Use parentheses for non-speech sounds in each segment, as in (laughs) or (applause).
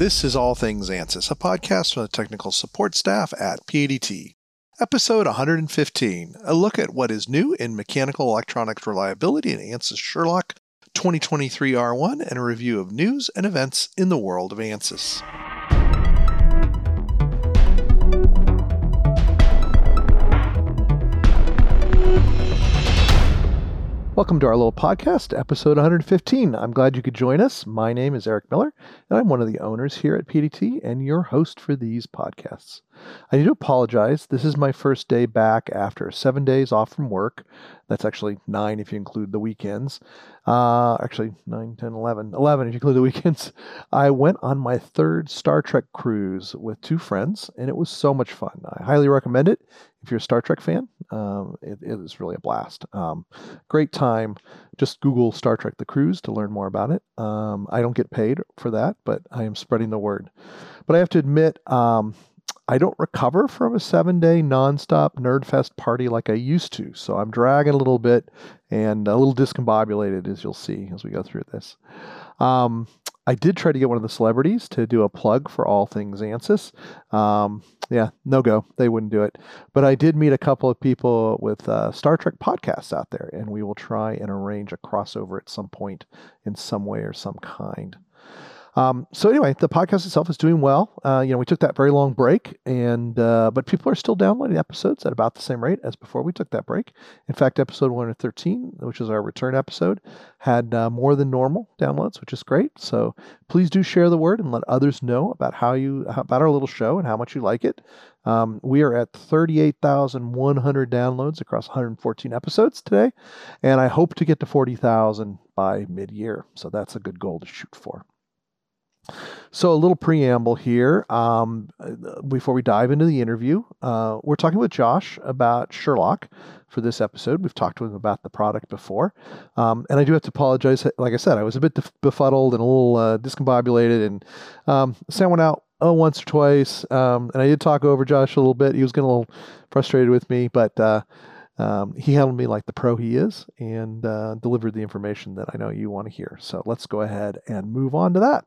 This is All Things ANSYS, a podcast from the technical support staff at PADT. Episode 115, a look at what is new in mechanical electronics reliability in ANSYS Sherlock 2023 R1 and a review of news and events in the world of ANSYS. Welcome to our little podcast, episode 115. I'm glad you could join us. My name is Eric Miller, and I'm one of the owners here at PADT and your host for these podcasts. I need to apologize. This is my first day back after seven days off from work. That's actually nine if you include the weekends. Uh, actually, 9, 10, 11. 11 if you include the weekends. (laughs) I went on my third Star Trek cruise with two friends, and it was so much fun. I highly recommend it if you're a Star Trek fan, um, it, it is really a blast. Um, great time. Just Google Star Trek The Cruise to learn more about it. Um, I don't get paid for that, but I am spreading the word. But I have to admit, um, I don't recover from a seven day nonstop Nerdfest party like I used to. So I'm dragging a little bit and a little discombobulated, as you'll see as we go through this. Um, I did try to get one of the celebrities to do a plug for all things ANSYS. Um, yeah, no go. They wouldn't do it. But I did meet a couple of people with uh, Star Trek podcasts out there, and we will try and arrange a crossover at some point in some way or some kind. Um, so anyway, the podcast itself is doing well. Uh, you know, we took that very long break, and uh, but people are still downloading episodes at about the same rate as before we took that break. In fact, episode one hundred thirteen, which is our return episode, had uh, more than normal downloads, which is great. So please do share the word and let others know about how you about our little show and how much you like it. Um, we are at 38,100 downloads across 114 episodes today, and I hope to get to 40,000 by mid year. So that's a good goal to shoot for. So, a little preamble here um, before we dive into the interview. Uh, we're talking with Josh about Sherlock for this episode. We've talked to him about the product before. Um, and I do have to apologize. Like I said, I was a bit befuddled and a little uh, discombobulated and um, sent one out oh, once or twice. Um, and I did talk over Josh a little bit. He was getting a little frustrated with me, but. Uh, um, he handled me like the pro he is and uh, delivered the information that I know you want to hear. So let's go ahead and move on to that.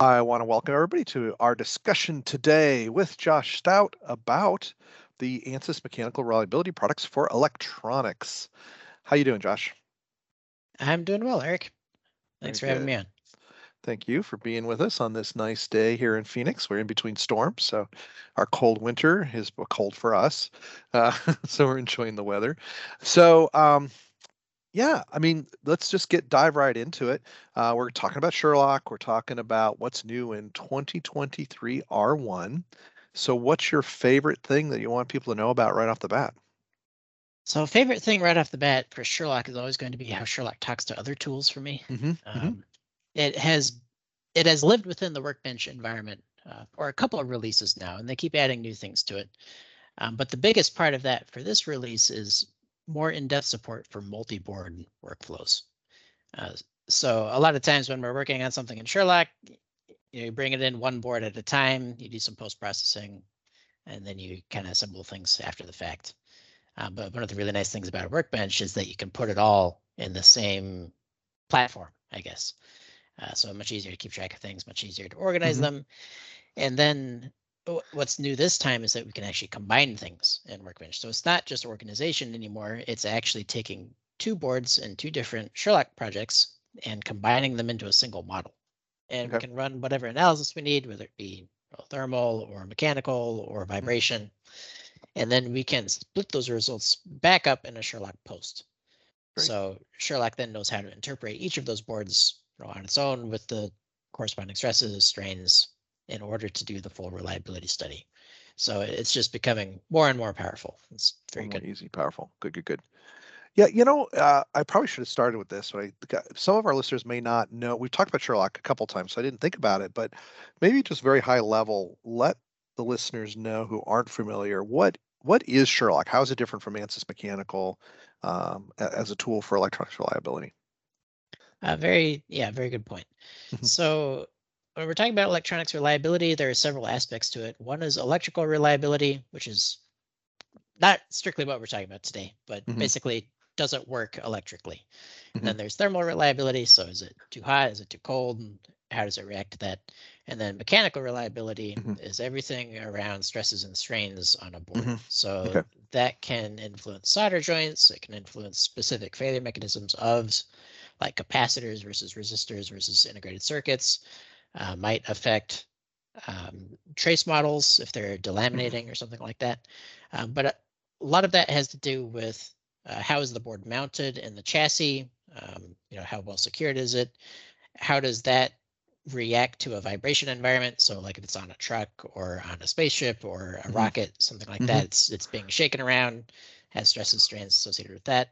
I want to welcome everybody to our discussion today with Josh Stout about the ANSYS mechanical reliability products for electronics. How you doing, Josh? I'm doing well, Eric. Thanks Very for good. having me on. Thank you for being with us on this nice day here in Phoenix. We're in between storms, so our cold winter is cold for us. Uh, (laughs) so we're enjoying the weather. So um, yeah, I mean, let's just get dive right into it. Uh, we're talking about Sherlock. We're talking about what's new in 2023 R1. So, what's your favorite thing that you want people to know about right off the bat? So, favorite thing right off the bat for Sherlock is always going to be how Sherlock talks to other tools for me. Mm-hmm, mm-hmm. um, mm-hmm. It has it has lived within the Workbench environment uh, for a couple of releases now, and they keep adding new things to it. Um, but the biggest part of that for this release is more in-depth support for multi-board workflows. Uh, so a lot of times when we're working on something in Sherlock, you, know, you bring it in one board at a time, you do some post-processing, and then you kind of assemble things after the fact. Uh, but one of the really nice things about a workbench is that you can put it all in the same platform, I guess. Uh, so much easier to keep track of things, much easier to organize mm-hmm. them. And then what's new this time is that we can actually combine things in Workbench. So it's not just organization anymore. It's actually taking two boards and two different Sherlock projects and combining them into a single model. And okay. we can run whatever analysis we need, whether it be thermal or mechanical or mm-hmm. vibration. And then we can split those results back up in a Sherlock post. Great. So Sherlock then knows how to interpret each of those boards on its own with the corresponding stresses, strains, in order to do the full reliability study. So it's just becoming more and more powerful. It's very more good. Easy, powerful. Good, good, good. Yeah, you know, uh, I probably should have started with this, but I, some of our listeners may not know. We've talked about Sherlock a couple times, so I didn't think about it, but maybe just very high level, let the listeners know who aren't familiar what what is Sherlock? How is it different from ANSYS Mechanical um, as a tool for electronics reliability? Uh, very, yeah, very good point. Mm-hmm. so when we're talking about electronics reliability, there are several aspects to it. One is electrical reliability, which is not strictly what we're talking about today, but mm-hmm. basically doesn't work electrically. Mm-hmm. And then there's thermal reliability. So is it too hot? Is it too cold? And how does it react to that? And then mechanical reliability mm-hmm. is everything around stresses and strains on a board. Mm-hmm. So okay. that can influence solder joints. It can influence specific failure mechanisms of like capacitors versus resistors versus integrated circuits. Uh, might affect um, trace models if they're delaminating or something like that. Um, but a, a, lot of that has to do with uh, how is the board mounted in the chassis? Um, you know, how well secured is it? How does that react to a vibration environment? So, like if it's on a truck or on a spaceship or a mm-hmm. rocket, something like mm-hmm. that, it's it's being shaken around, has stress and strains associated with that.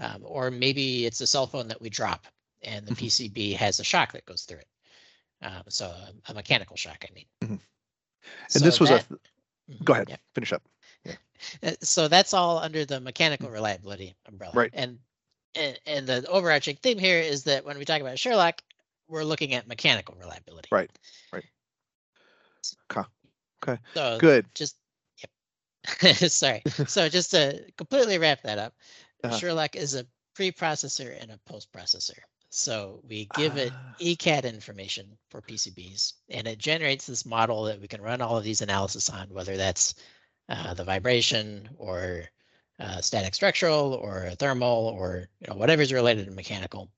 Um, or maybe it's a cell phone that we drop and the mm-hmm. PCB has a shock that goes through it. Um, so a, mechanical shock, I mean. Mm-hmm. And so this was that, a. Mm-hmm, go ahead. Yeah. Finish up. Yeah. (laughs) Uh, so that's all under the mechanical mm. reliability umbrella. Right. And, and and the overarching theme here is that when we talk about Sherlock, we're looking at mechanical reliability. Right. Right. Okay. Okay. So Good. Just yep. (laughs) Sorry. (laughs) so just to completely wrap that up, uh-huh. Sherlock is a preprocessor and a post processor. So we give it ah. ECAD information for PCBs, and it generates this model that we can run all of these analysis on, whether that's uh, the vibration or uh, static structural or thermal or you know whatever's related to mechanical.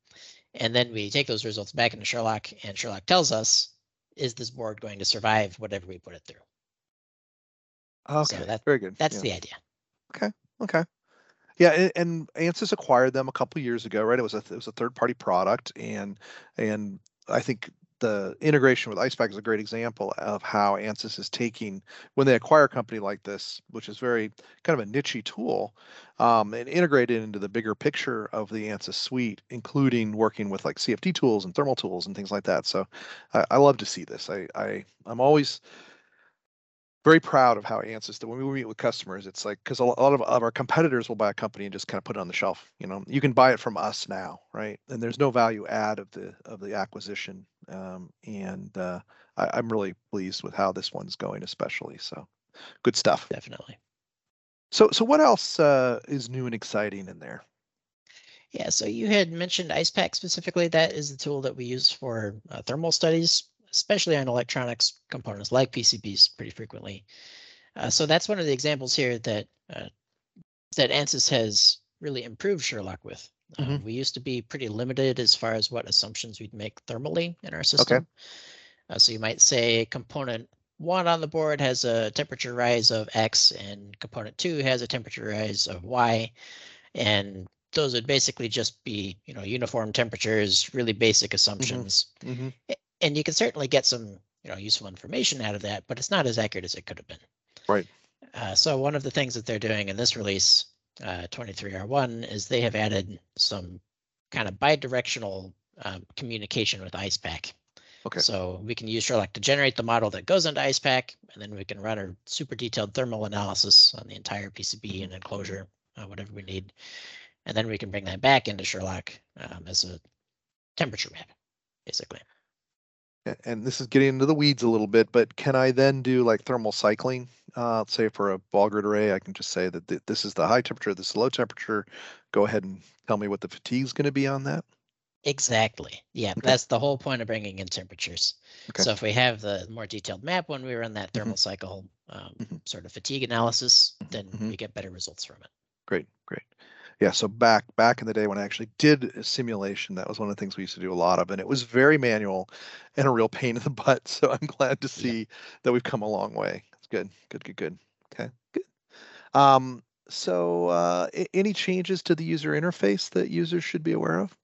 And then we take those results back into Sherlock, and Sherlock tells us, is this board going to survive whatever we put it through? Okay, so that, very good. That's yeah. the idea. Okay, okay. Yeah, and, Ansys acquired them a couple years ago, right? It was a it was a third party product, and and I think the integration with Icepak is a great example of how Ansys is taking when they acquire a company like this, which is very kind of a nichey tool, um, and integrate it into the bigger picture of the Ansys suite, including working with like CFD tools and thermal tools and things like that. So I, I love to see this. I, I I'm always very proud of how Ansys that when we meet with customers, it's like because a lot of, of our competitors will buy a company and just kind of put it on the shelf. You know, you can buy it from us now, right? And there's no value add of the of the acquisition. Um, and uh, I, am really pleased with how this one's going, especially. So, good stuff. Definitely. So, so what else uh, is new and exciting in there? Yeah, so you had mentioned Icepak specifically. That is the tool that we use for uh, thermal studies especially on electronics components like PCBs pretty frequently. Uh, so that's one of the examples here that uh, that ANSYS has really improved Sherlock with. Um, mm-hmm. we used to be pretty limited as far as what assumptions we'd make thermally in our system. Okay. Uh, so you might say component one on the board has a temperature rise of X and component two has a temperature rise of Y. And those would basically just be, you know, uniform temperatures, really basic mm-hmm. assumptions. Mm-hmm. Mm-hmm and you can certainly get some you know useful information out of that, but it's not as accurate as it could have been. Right. Uh, so one of the things that they're doing in this release, uh, 23R1, is they have added some kind of bidirectional um, communication with Icepak. Okay. So we can use Sherlock to generate the model that goes into Icepak, and then we can run a super detailed thermal analysis on the entire PCB and enclosure, uh, whatever we need. And then we can bring that back into Sherlock um, as a temperature map, basically and this is getting into the weeds a little bit, but can I then do like thermal cycling? Uh, say for a ball grid array, I can just say that th- this is the high temperature, this is low temperature. Go ahead and tell me what the fatigue is going to be on that. Exactly. Yeah, okay. that's the whole point of bringing in temperatures. Okay. So if we have the more detailed map when we run that mm-hmm. thermal mm-hmm. cycle um, mm-hmm. sort of fatigue analysis, then mm-hmm. we get better results from it. Great, great yeah so back back in the day when i actually did a simulation that was one of the things we used to do a lot of and it was very manual and a real pain (laughs) in the butt so i'm glad to see yeah. that we've come a long way. It's good good good good. Okay good. Um so uh any changes to the user interface that users should be aware of?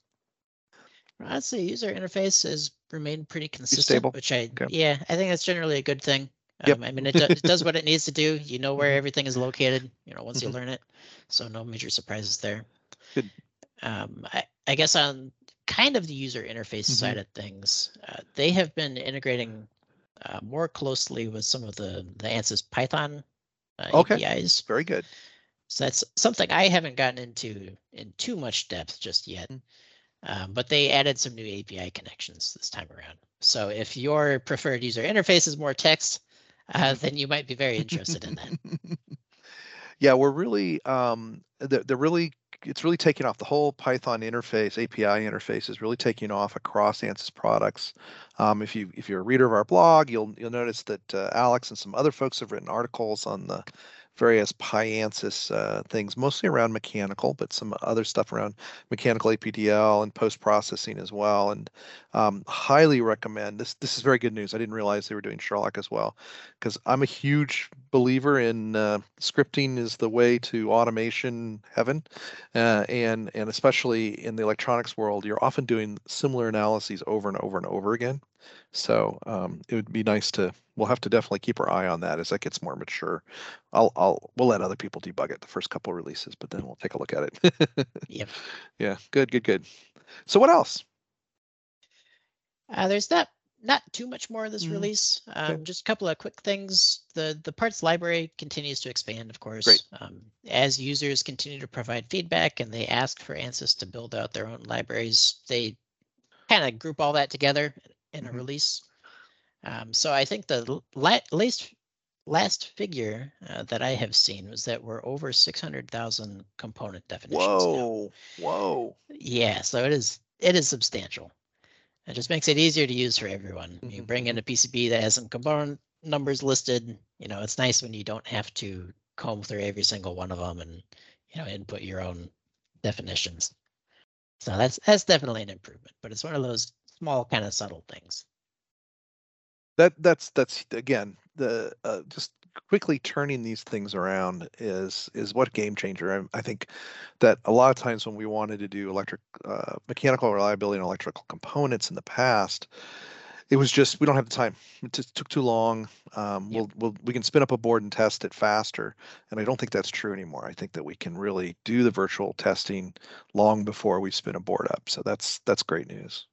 Say user interface has remained pretty consistent which i okay. yeah i think that's generally a good thing Yep. Um, I mean, it, do, it, does what it needs to do. You know where mm-hmm. everything is located. You know once mm-hmm. you learn it, so no major surprises there. Good. Um, I, I guess on kind of the user interface mm-hmm. side of things, uh, they have been integrating uh, more closely with some of the the ANSYS Python uh, okay. APIs. Very good. So that's something I haven't gotten into in too much depth just yet. Mm. Um, but they added some new API connections this time around. So if your preferred user interface is more text, uh, then you might be very interested in that. (laughs) yeah, we're really um, they're, they're really it's really taking off. The whole Python interface, API interface, is really taking off across ANSYS products. Um, if you if you're a reader of our blog, you'll you'll notice that uh, Alex and some other folks have written articles on the various PyAnsys uh, things, mostly around mechanical, but some other stuff around mechanical APDL and post processing as well. And um, highly recommend this. This is very good news. I didn't realize they were doing Sherlock as well, because I'm a huge believer in uh, scripting is the way to automation heaven, uh, and and especially in the electronics world, you're often doing similar analyses over and over and over again. So um, it would be nice to. We'll have to definitely keep our eye on that as that gets more mature. I'll, I'll, we'll let other people debug it the first couple releases, but then we'll take a look at it. yep. (laughs) Yeah. Good. Good. Good. So what else? Uh, there's not not too much more of this mm release. Um, okay. Just a couple of quick things. The the parts library continues to expand, of course. Um, as users continue to provide feedback and they ask for ANSYS to build out their own libraries, they kind of group all that together in a mm-hmm. release. Um, so I think the la- last last figure uh, that I have seen was that we're over 600,000 component definitions. Whoa, now. whoa. Yeah, so it is it is substantial. It just makes it easier to use for everyone. Mm-hmm. You bring in mm-hmm. a PCB that has some component numbers listed. You know, it's nice when you don't have to comb through every single one of them and you know input your own definitions. So that's that's definitely an improvement, but it's one of those small kind of subtle things. That that's that's again the uh, just quickly turning these things around is is what game changer. I, I, think that a lot of times when we wanted to do electric uh, mechanical reliability and electrical components in the past, it was just we don't have the time. It just took too long. Um. We'll, we'll we can spin up a board and test it faster, and I don't think that's true anymore. I think that we can really do the virtual testing long before we spin a board up. So that's that's great news.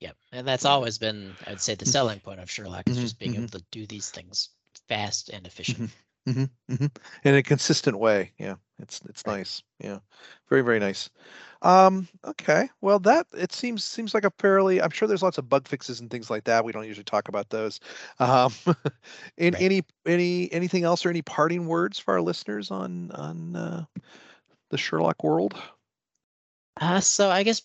Yep. And that's always been, I'd say, the mm-hmm. selling point of Sherlock is just being mm-hmm. able to do these things fast and efficient. Mm-hmm. Mm-hmm. In a consistent way. Yeah. It's it's right. nice. Yeah. Very, very nice. Um, okay. Well that it seems seems like a fairly I'm sure there's lots of bug fixes and things like that. We don't usually talk about those. (laughs) Um in, right. any any anything else or any parting words for our listeners on on uh, the Sherlock world? Uh so I guess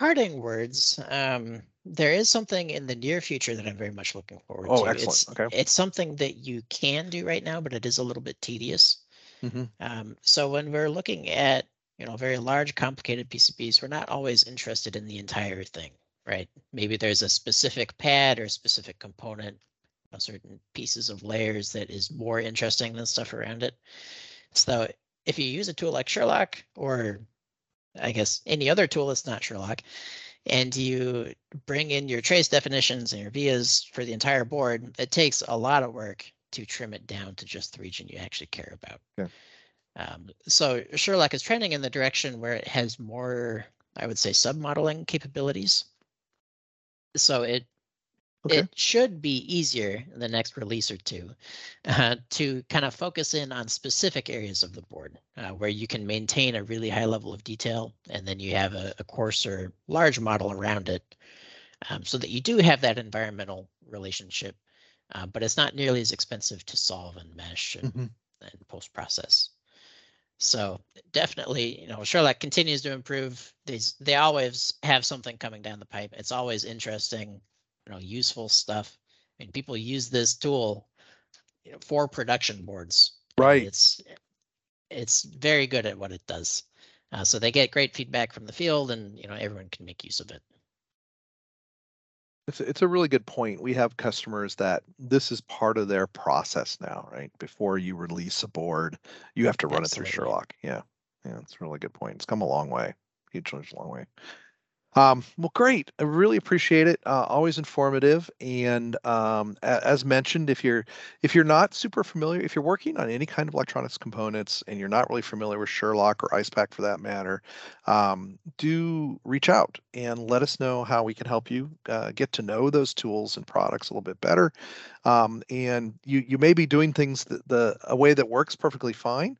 parting words. Um, there is something in the near future that I'm very much looking forward oh, to. excellent. It's, okay. It's something that you can do right now, but it is a little bit tedious. Mm-hmm. Um, so when we're looking at you know very large, complicated PCBs, we're not always interested in the entire thing, right? Maybe there's a specific pad or a specific component, you know, certain pieces of layers that is more interesting than stuff around it. So if you use a tool like Sherlock or I guess any other tool that's not Sherlock, and you bring in your trace definitions and your vias for the entire board, it takes a lot of work to trim it down to just the region you actually care about. Okay. Um, so Sherlock is trending in the direction where it has more, I would say, submodeling capabilities. So it Okay. It should be easier in the next release or two uh, to kind of focus in on specific areas of the board uh, where you can maintain a really high level of detail and then you have a, a coarse or large model around it um, so that you do have that environmental relationship, uh, but it's not nearly as expensive to solve and mesh and, mm-hmm. and post process. So definitely, you know, Sherlock continues to improve. These they always have something coming down the pipe. It's always interesting you know useful stuff. I mean, people use this tool you know, for production boards. Right. It's it's very good at what it does. Uh, so they get great feedback from the field, and you know everyone can make use of it. It's a, it's a really good point. We have customers that this is part of their process now, right? Before you release a board, you have to run Absolutely. it through Sherlock. Yeah, yeah, it's a really good point. It's come a long way, huge, long way. Um, well, great. I really appreciate it. Uh, always informative. And um, a- as mentioned, if you're if you're not super familiar, if you're working on any kind of electronics components and you're not really familiar with Sherlock or Icepak for that matter, um, do reach out and let us know how we can help you uh, get to know those tools and products a little bit better. Um, and you you may be doing things the, the a way that works perfectly fine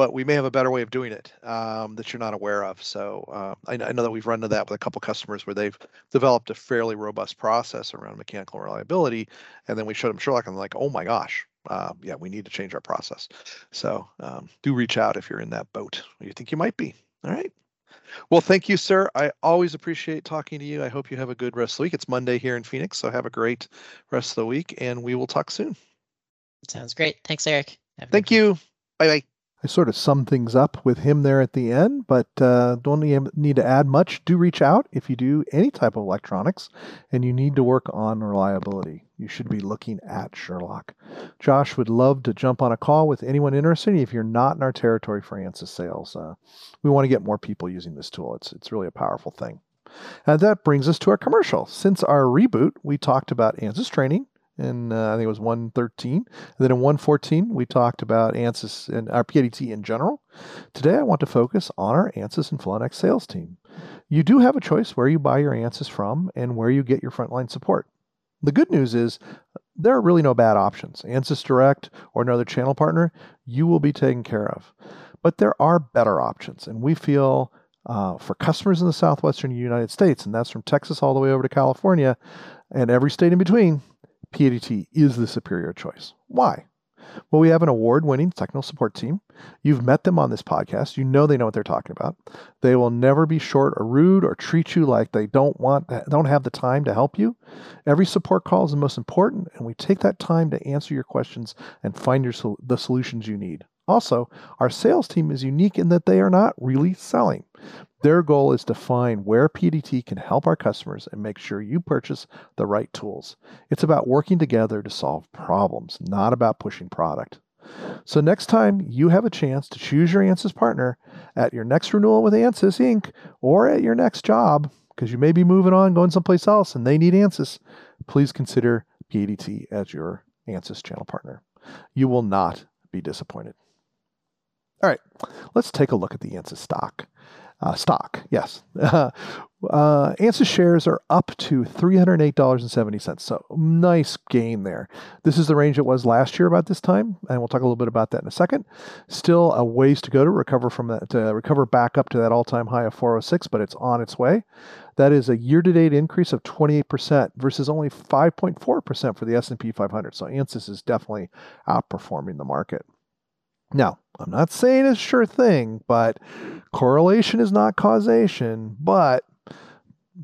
but we may have a better way of doing it um, that you're not aware of. So uh, I, I, know that we've run into that with a couple customers where they've developed a fairly robust process around mechanical reliability, and then we showed them Sherlock, and they're like, "Oh my gosh, uh, yeah, we need to change our process." So um, do reach out if you're in that boat. You think you might be. All right. Well, thank you, sir. I always appreciate talking to you. I hope you have a good rest of the week. It's Monday here in Phoenix, so have a great rest of the week, and we will talk soon. Sounds great. Thanks, Eric. Thank you. Bye bye. I sort of sum things up with him there at the end, but uh, don't need to add much. Do reach out if you do any type of electronics and you need to work on reliability. You should be looking at Sherlock. Josh would love to jump on a call with anyone interested. If you're not in our territory for ANSYS sales, uh, we want to get more people using this tool. It's it's really a powerful thing. And that brings us to our commercial. Since our reboot, we talked about ANSYS training in uh, I think it was 113. And then in 114, we talked about ANSYS and our PADT in general. Today, I want to focus on our ANSYS and Flownex sales team. You do have a choice where you buy your ANSYS from and where you get your frontline support. The good news is there are really no bad options. ANSYS Direct or another channel partner, you will be taken care of. But there are better options, and we feel uh, for customers in the southwestern United States, and that's from Texas all the way over to California and every state in between, PADT is the superior choice. Why? Well, we have an award winning technical support team. You've met them on this podcast. You know they know what they're talking about. They will never be short or rude or treat you like they don't want don't have the time to help you. Every support call is the most important and we take that time to answer your questions and find your the solutions you need. Also, our sales team is unique in that they are not really selling. Their goal is to find where PADT can help our customers and make sure you purchase the right tools. It's about working together to solve problems, not about pushing product. So, next time you have a chance to choose your ANSYS partner at your next renewal with ANSYS Inc. or at your next job, because you may be moving on, going someplace else, and they need ANSYS, please consider PADT as your ANSYS channel partner. You will not be disappointed. All right, let's take a look at the ANSYS stock. Uh, stock, yes. (laughs) Uh, ANSYS shares are up to $308.70. So nice gain there. This is the range it was last year about this time, and we'll talk a little bit about that in a second. Still a ways to go to recover from that, to recover back up to that all-time high of 406, but it's on its way. That is a year-to-date increase of 28% versus only 5.4% for the S&P 500. So ANSYS is definitely outperforming the market. Now, I'm not saying it's a sure thing, but correlation is not causation. But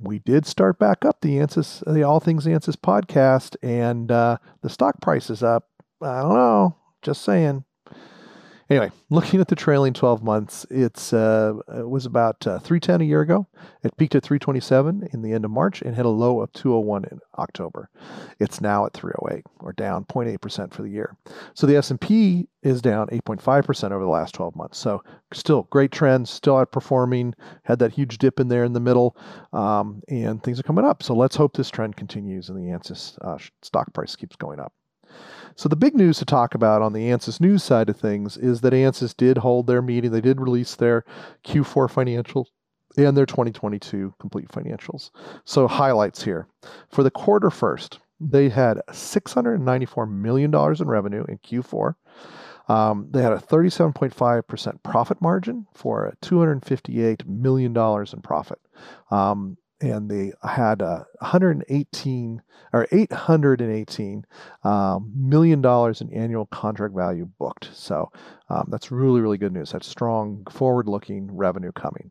we did start back up the ANSYS, the All Things ANSYS podcast, and uh, the stock price is up. I don't know. Just saying. Anyway, looking at the trailing 12 months, it's uh, it was about uh, 310 a year ago. It peaked at 327 in the end of March and hit a low of 201 in October. It's now at 308, or down 0.8% for the year. So the S&P is down 8.5% over the last 12 months. So still great trends, still outperforming. Had that huge dip in there in the middle, um, and things are coming up. So let's hope this trend continues and the ANSYS uh, stock price keeps going up. So the big news to talk about on the ANSYS news side of things is that ANSYS did hold their meeting. They did release their Q4 financials and their 2022 complete financials. So highlights here. For the quarter first, they had $694 million in revenue in Q4. Um, they had a 37.5% profit margin for $258 million in profit. Um, and they had uh, 118 or 818 um, million dollars in annual contract value booked. So um, that's really really good news. That's strong forward-looking revenue coming.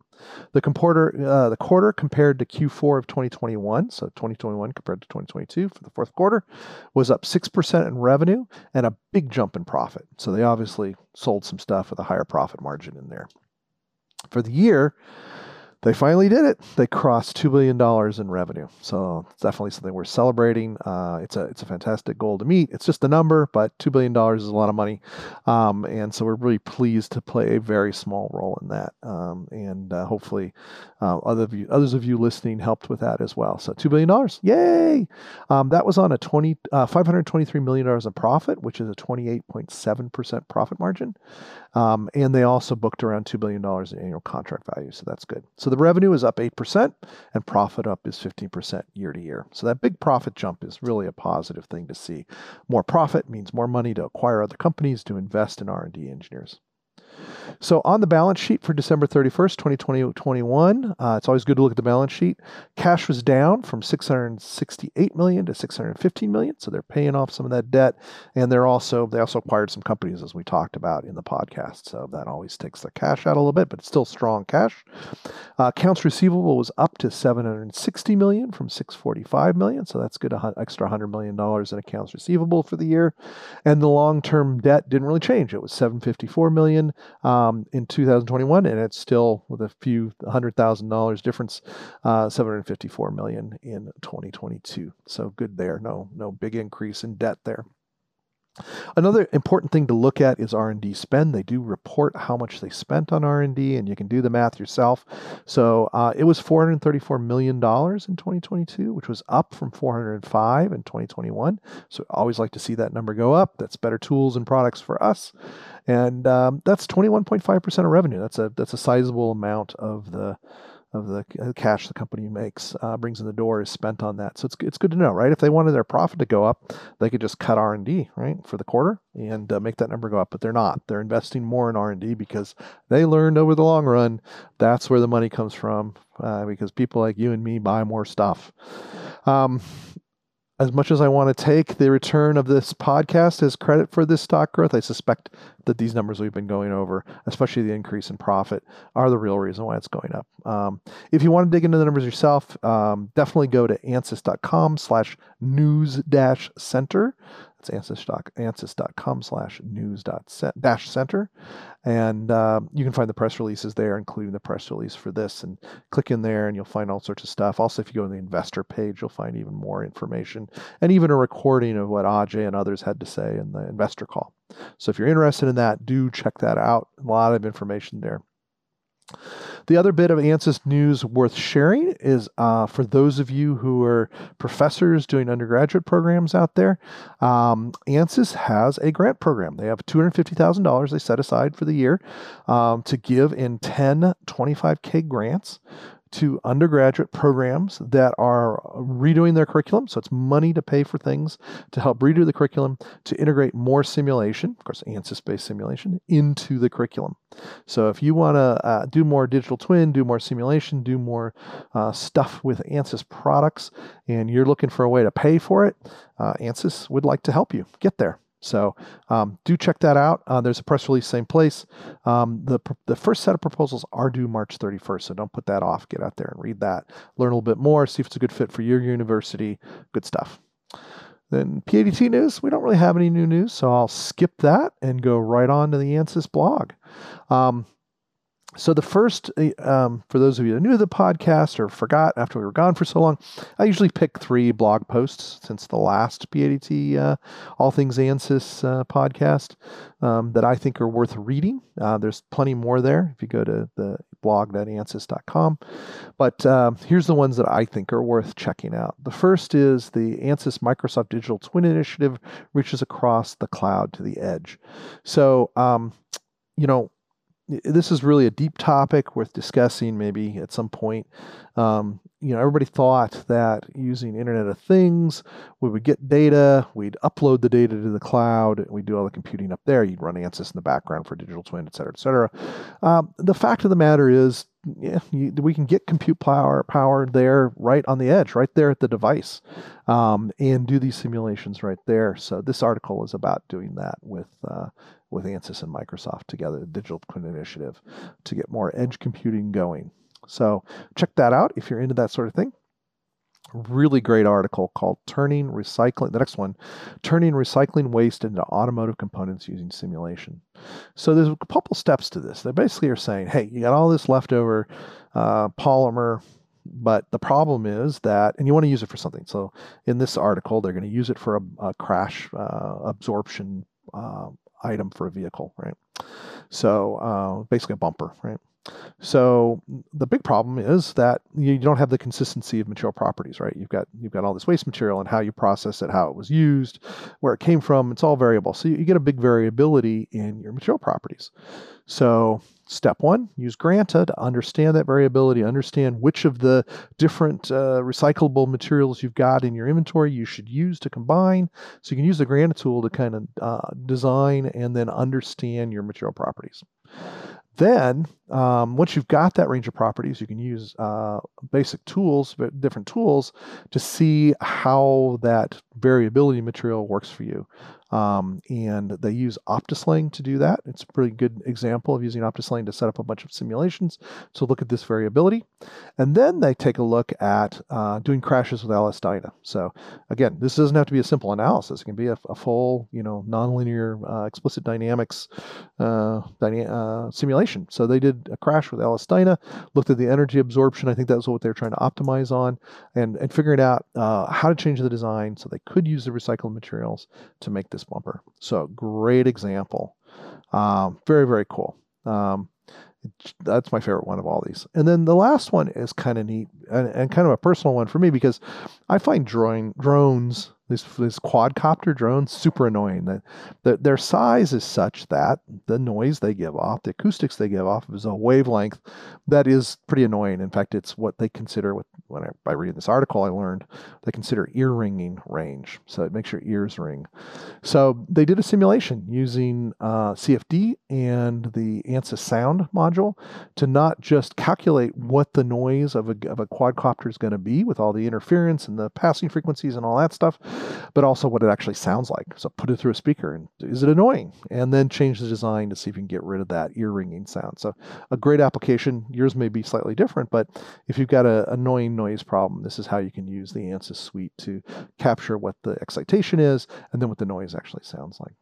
The quarter uh, the quarter compared to Q4 of 2021, so 2021 compared to 2022 for the fourth quarter, was up six percent in revenue and a big jump in profit. So they obviously sold some stuff with a higher profit margin in there. For the year they finally did it. They crossed two billion dollars in revenue. So it's definitely something we're celebrating. Uh, it's a it's a fantastic goal to meet. It's just a number, but two billion dollars is a lot of money, um, and so we're really pleased to play a very small role in that. Um, and uh, hopefully, uh, other of you, others of you listening helped with that as well. So two billion dollars, yay! Um, that was on a 20, uh, 523 million dollars in profit, which is a 28.7 percent profit margin. Um, and they also booked around $2 billion in annual contract value. So that's good. So the revenue is up 8% and profit up is 15% year to year. So that big profit jump is really a positive thing to see. More profit means more money to acquire other companies to invest in R&D engineers. So on the balance sheet for December 31st, 2021, uh, it's always good to look at the balance sheet. Cash was down from 668 million to 615 million, so they're paying off some of that debt, and they're also they also acquired some companies as we talked about in the podcast. So that always takes the cash out a little bit, but it's still strong cash. Uh, accounts receivable was up to 760 million from 645 million, so that's good. Extra 100 million dollars in accounts receivable for the year, and the long-term debt didn't really change. It was 754 million. Um, in 2021, and it's still with a few hundred thousand dollars difference, uh, 754 million in 2022. So good there. No, no big increase in debt there. Another important thing to look at is R&D spend. They do report how much they spent on R&D, and you can do the math yourself. So uh, it was 434 million dollars in 2022, which was up from 405 in 2021. So I always like to see that number go up. That's better tools and products for us and um, that's 21.5% of revenue. That's a that's a sizable amount of the of the uh, cash the company makes uh, brings in the door is spent on that. So it's it's good to know, right? If they wanted their profit to go up, they could just cut R and D, right, for the quarter and uh, make that number go up. But they're not. They're investing more in R and D because they learned over the long run that's where the money comes from. Uh, because people like you and me buy more stuff. Um, as much as I want to take the return of this podcast as credit for this stock growth, I suspect that these numbers we've been going over, especially the increase in profit, are the real reason why it's going up. Um, if you want to dig into the numbers yourself, um, definitely go to ansys.com slash news dash center. That's ansys.com slash news dash center. And uh, you can find the press releases there, including the press release for this. And click in there and you'll find all sorts of stuff. Also, if you go to the investor page, you'll find even more information and even a recording of what Ajei and others had to say in the investor call. So if you're interested in that, do check that out. A lot of information there. The other bit of ANSYS news worth sharing is uh, for those of you who are professors doing undergraduate programs out there, um, ANSYS has a grant program. They have $250,000 they set aside for the year um, to give in 10 25K grants to undergraduate programs that are redoing their curriculum. So it's money to pay for things to help redo the curriculum to integrate more simulation, of course, ANSYS based simulation, into the curriculum. So if you want to uh, do more digital twin, do more simulation, do more uh, stuff with ANSYS products, and you're looking for a way to pay for it, uh, ANSYS would like to help you get there. So um, do check that out. Uh, there's a press release, same place. Um, the, the first set of proposals are due March 31st, so don't put that off. Get out there and read that. Learn a little bit more, see if it's a good fit for your university. Good stuff. Then PADT news, we don't really have any new news, so I'll skip that and go right on to the ANSYS blog. Um, so the first, eh, um, for those of you that new to the podcast or forgot after we were gone for so long, I usually pick three blog posts since the last PADT uh, All Things ANSYS uh, podcast um, that I think are worth reading. Uh, there's plenty more there if you go to the blog.ansys.com. But um, here's the ones that I think are worth checking out. The first is the ANSYS Microsoft Digital Twin Initiative reaches across the cloud to the edge. So, um, you know, this is really a deep topic worth discussing maybe at some point. Um, you know, everybody thought that using Internet of Things, we would get data, we'd upload the data to the cloud, we'd do all the computing up there. You'd run ANSYS in the background for digital twin, et cetera, et cetera. Um, the fact of the matter is, yeah, you, we can get compute power power there right on the edge, right there at the device, um, and do these simulations right there. So this article is about doing that with uh, with ANSYS and Microsoft together, the Digital Twin Initiative, to get more edge computing going. So check that out if you're into that sort of thing. Really great article called Turning Recycling, the next one, Turning Recycling Waste into Automotive Components Using Simulation. So there's a couple steps to this. They basically are saying, hey, you got all this leftover uh, polymer, but the problem is that, and you want to use it for something. So in this article, they're going to use it for a, a crash uh, absorption uh, item for a vehicle, right? So uh, basically a bumper, right? So the big problem is that you don't have the consistency of material properties, right? You've got you've got all this waste material and how you process it, how it was used, where it came from. It's all variable. So you get a big variability in your material properties. So step one, use Granta to understand that variability, understand which of the different uh, recyclable materials you've got in your inventory you should use to combine. So you can use the Granta tool to kind of uh, design and then understand your material properties. Then, um, once you've got that range of properties, you can use uh, basic tools, but different tools, to see how that variability material works for you. Um, and they use OptiSlang to do that. It's a pretty good example of using OptiSlang to set up a bunch of simulations to look at this variability. And then they take a look at uh, doing crashes with LS-DYNA. So again, this doesn't have to be a simple analysis. It can be a, a full, you know, nonlinear uh, explicit dynamics uh, dyna- uh, simulation. So they did a crash with LS-DYNA, looked at the energy absorption. I think that was what they're trying to optimize on, and and figuring out uh, how to change the design so they could use the recycled materials to make this bumper. So great example. Um, very, very cool. Um, that's my favorite one of all these. And then the last one is kind of neat and, and, kind of a personal one for me because I find drawing drones these, these quadcopter drones super annoying. That the, their size is such that the noise they give off, the acoustics they give off, is a wavelength that is pretty annoying. In fact, it's what they consider. With when I, by reading this article, I learned they consider ear ringing range. So it makes your ears ring. So they did a simulation using uh, CFD and the ANSYS sound module to not just calculate what the noise of a, of a quadcopter is going to be with all the interference and the passing frequencies and all that stuff but also what it actually sounds like. So put it through a speaker and is it annoying? And then change the design to see if you can get rid of that ear ringing sound. So a great application. Yours may be slightly different, but if you've got an annoying noise problem, this is how you can use the ANSYS suite to capture what the excitation is and then what the noise actually sounds like.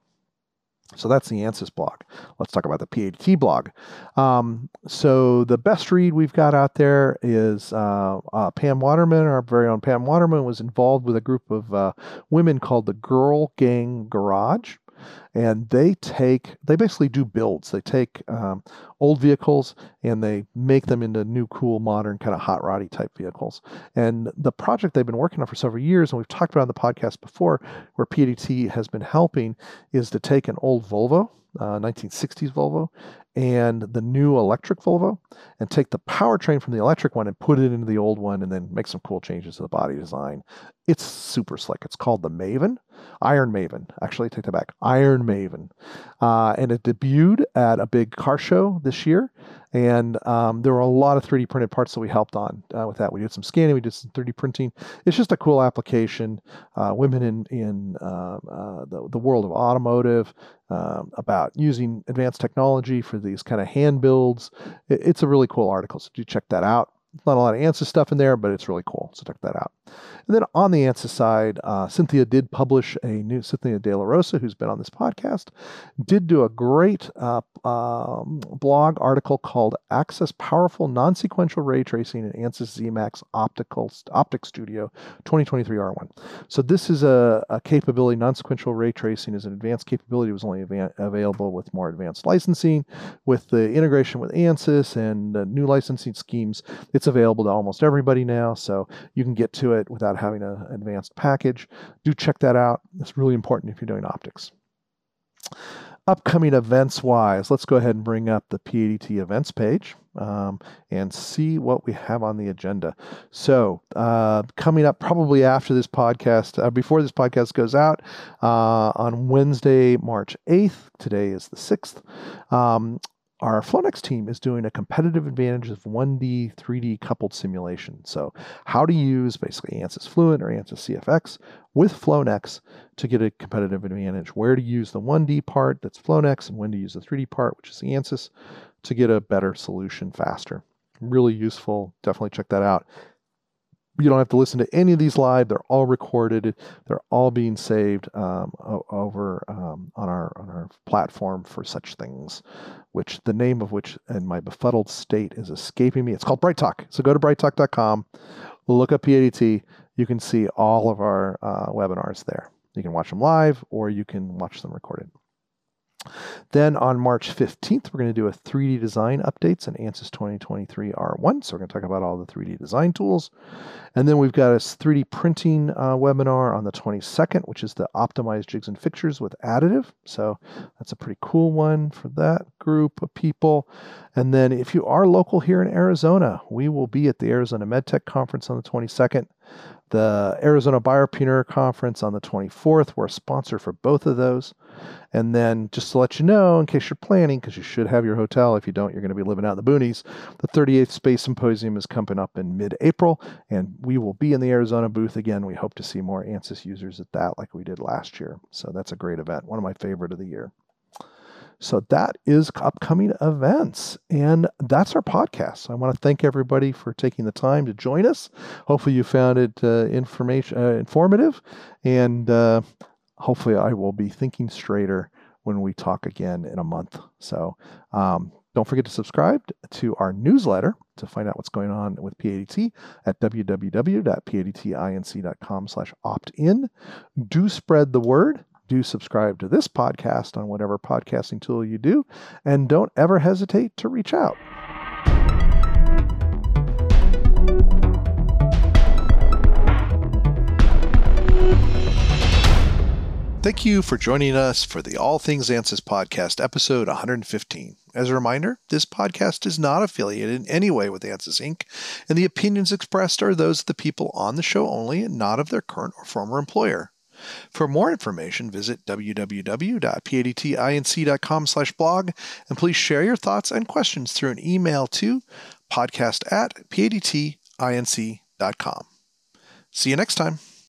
So that's the ANSYS blog. Let's talk about the PADT blog. Um, so the best read we've got out there is uh, uh, Pam Waterman, our very own Pam Waterman, was involved with a group of uh, women called the Girl Gang Garage and they take they basically do builds they take um, old vehicles and they make them into new cool modern kind of hot roddy type vehicles and the project they've been working on for several years and we've talked about on the podcast before where PADT has been helping is to take an old volvo uh, 1960s volvo and the new electric Volvo and take the powertrain from the electric one and put it into the old one and then make some cool changes to the body design. It's super slick. It's called the Maven, Iron Maven. Actually, take that back, Iron Maven. Uh, and it debuted at a big car show this year. And um, there were a lot of 3D printed parts that we helped on uh, with that. We did some scanning, we did some 3D printing. It's just a cool application. Uh, women in in uh, uh, the, the world of automotive um, about using advanced technology for these kind of hand builds. It, it's a really cool article, so do check that out not a lot of ANSYS stuff in there, but it's really cool. So check that out. And then on the ANSYS side, uh, Cynthia did publish a new Cynthia De La Rosa, who's been on this podcast, did do a great uh, um, blog article called "Access Powerful Non-Sequential Ray Tracing in ANSYS Zemax Optical Optic Studio 2023 R1." So this is a, a capability. Non-sequential ray tracing is an advanced capability. It was only av- available with more advanced licensing, with the integration with ANSYS and uh, new licensing schemes. It's it's available to almost everybody now, so you can get to it without having an advanced package. Do check that out. It's really important if you're doing optics. Upcoming events wise, let's go ahead and bring up the PADT events page um, and see what we have on the agenda. So, uh, coming up probably after this podcast, uh, before this podcast goes out, uh, on Wednesday, March 8th, today is the 6th, um, our Flownex team is doing a competitive advantage of 1D, 3D coupled simulation. So, how to use basically ANSYS Fluent or ANSYS CFX with Flownex to get a competitive advantage. Where to use the 1D part that's Flownex and when to use the 3D part, which is the ANSYS, to get a better solution faster. Really useful. Definitely check that out you don't have to listen to any of these live. They're all recorded. They're all being saved um, over um, on our on our platform for such things, which the name of which in my befuddled state is escaping me. It's called BrightTalk. So go to brighttalk.com, look up PADT. You can see all of our uh, webinars there. You can watch them live or you can watch them recorded. Then on March 15th, we're going to do a 3D design updates in ANSYS 2023 R1. So we're going to talk about all the 3D design tools. And then we've got a 3D printing uh, webinar on the 22nd, which is the optimized jigs and fixtures with additive. So that's a pretty cool one for that group of people. And then if you are local here in Arizona, we will be at the Arizona MedTech Conference on the 22nd The Arizona Buyerpreneur Conference on the 24th. We're a sponsor for both of those. And then just to let you know, in case you're planning, because you should have your hotel. If you don't, you're going to be living out in the boonies. The 38th Space Symposium is coming up in mid April, and we will be in the Arizona booth again. We hope to see more ANSYS users at that like we did last year. So that's a great event, one of my favorite of the year. So that is upcoming events. And that's our podcast. I want to thank everybody for taking the time to join us. Hopefully you found it uh, information uh, informative and uh, hopefully I will be thinking straighter when we talk again in a month. So um, don't forget to subscribe to our newsletter to find out what's going on with PADT at www.padtinc.com slash opt-in. Do spread the word do subscribe to this podcast on whatever podcasting tool you do, and don't ever hesitate to reach out. Thank you for joining us for the All Things ANSYS podcast, episode 115. As a reminder, this podcast is not affiliated in any way with ANSYS Inc., and the opinions expressed are those of the people on the show only and not of their current or former employer. For more information, visit www.padtinc.com slash blog, and please share your thoughts and questions through an email to podcast at padtinc.com. See you next time.